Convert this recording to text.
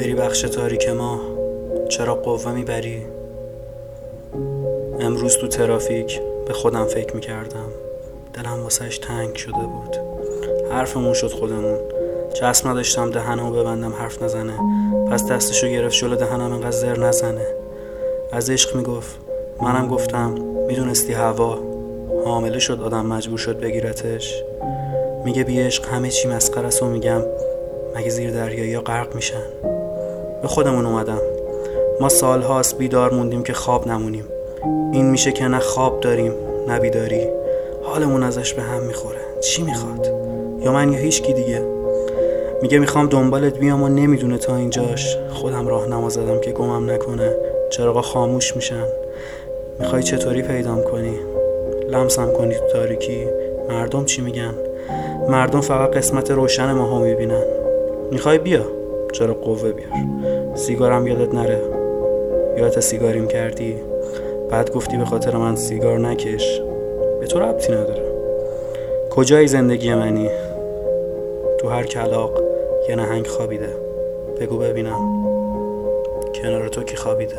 بخش تاریک ما. چرا قوه می‌بری؟ امروز تو ترافیک به خودم فکر می‌کردم. دلم واسهش تنگ شده بود. حرفمون شد خودمون. چسب نداشتم دهنمو ببندم حرف نزنه. پس دستشو گرفت جلو دهنم انقدر زر نزنه. از عشق می‌گفت. منم گفتم می‌دونستی هوا؟ حامله شد آدم مجبور شد بگیرتش. میگه بی عشق همه چی مسخره و میگم مگه زیر دریایی یا غرق میشن؟ به خودمون اومدم. ما سالهاست بیدار موندیم که خواب نمونیم. این میشه که نه خواب داریم نه بیداری. حالمون ازش به هم می‌خوره. چی می‌خواد؟ یا من یا هیچکی دیگه. میگه می‌خوام دنبالت بیام و نمی‌دونه تا اینجاش. خودم راه زدم که گمم نکنه. چراغا خاموش میشن. می‌خوای چطوری پیدام کنی؟ لمسم کنی تو تاریکی؟ مردم چی میگن؟ مردم فقط قسمت روشن ماها می‌بینن. می‌خوای بیا. چرا قوه بیار؟ سیگارم یادت نره. یادت سیگاریم کردی؟ بعد گفتی به خاطر من سیگار نکش. به تو ربطی نداره. کجای زندگی منی؟ تو هر کلاق یه نهنگ خوابیده. بگو ببینم. کنار تو کی خوابیده؟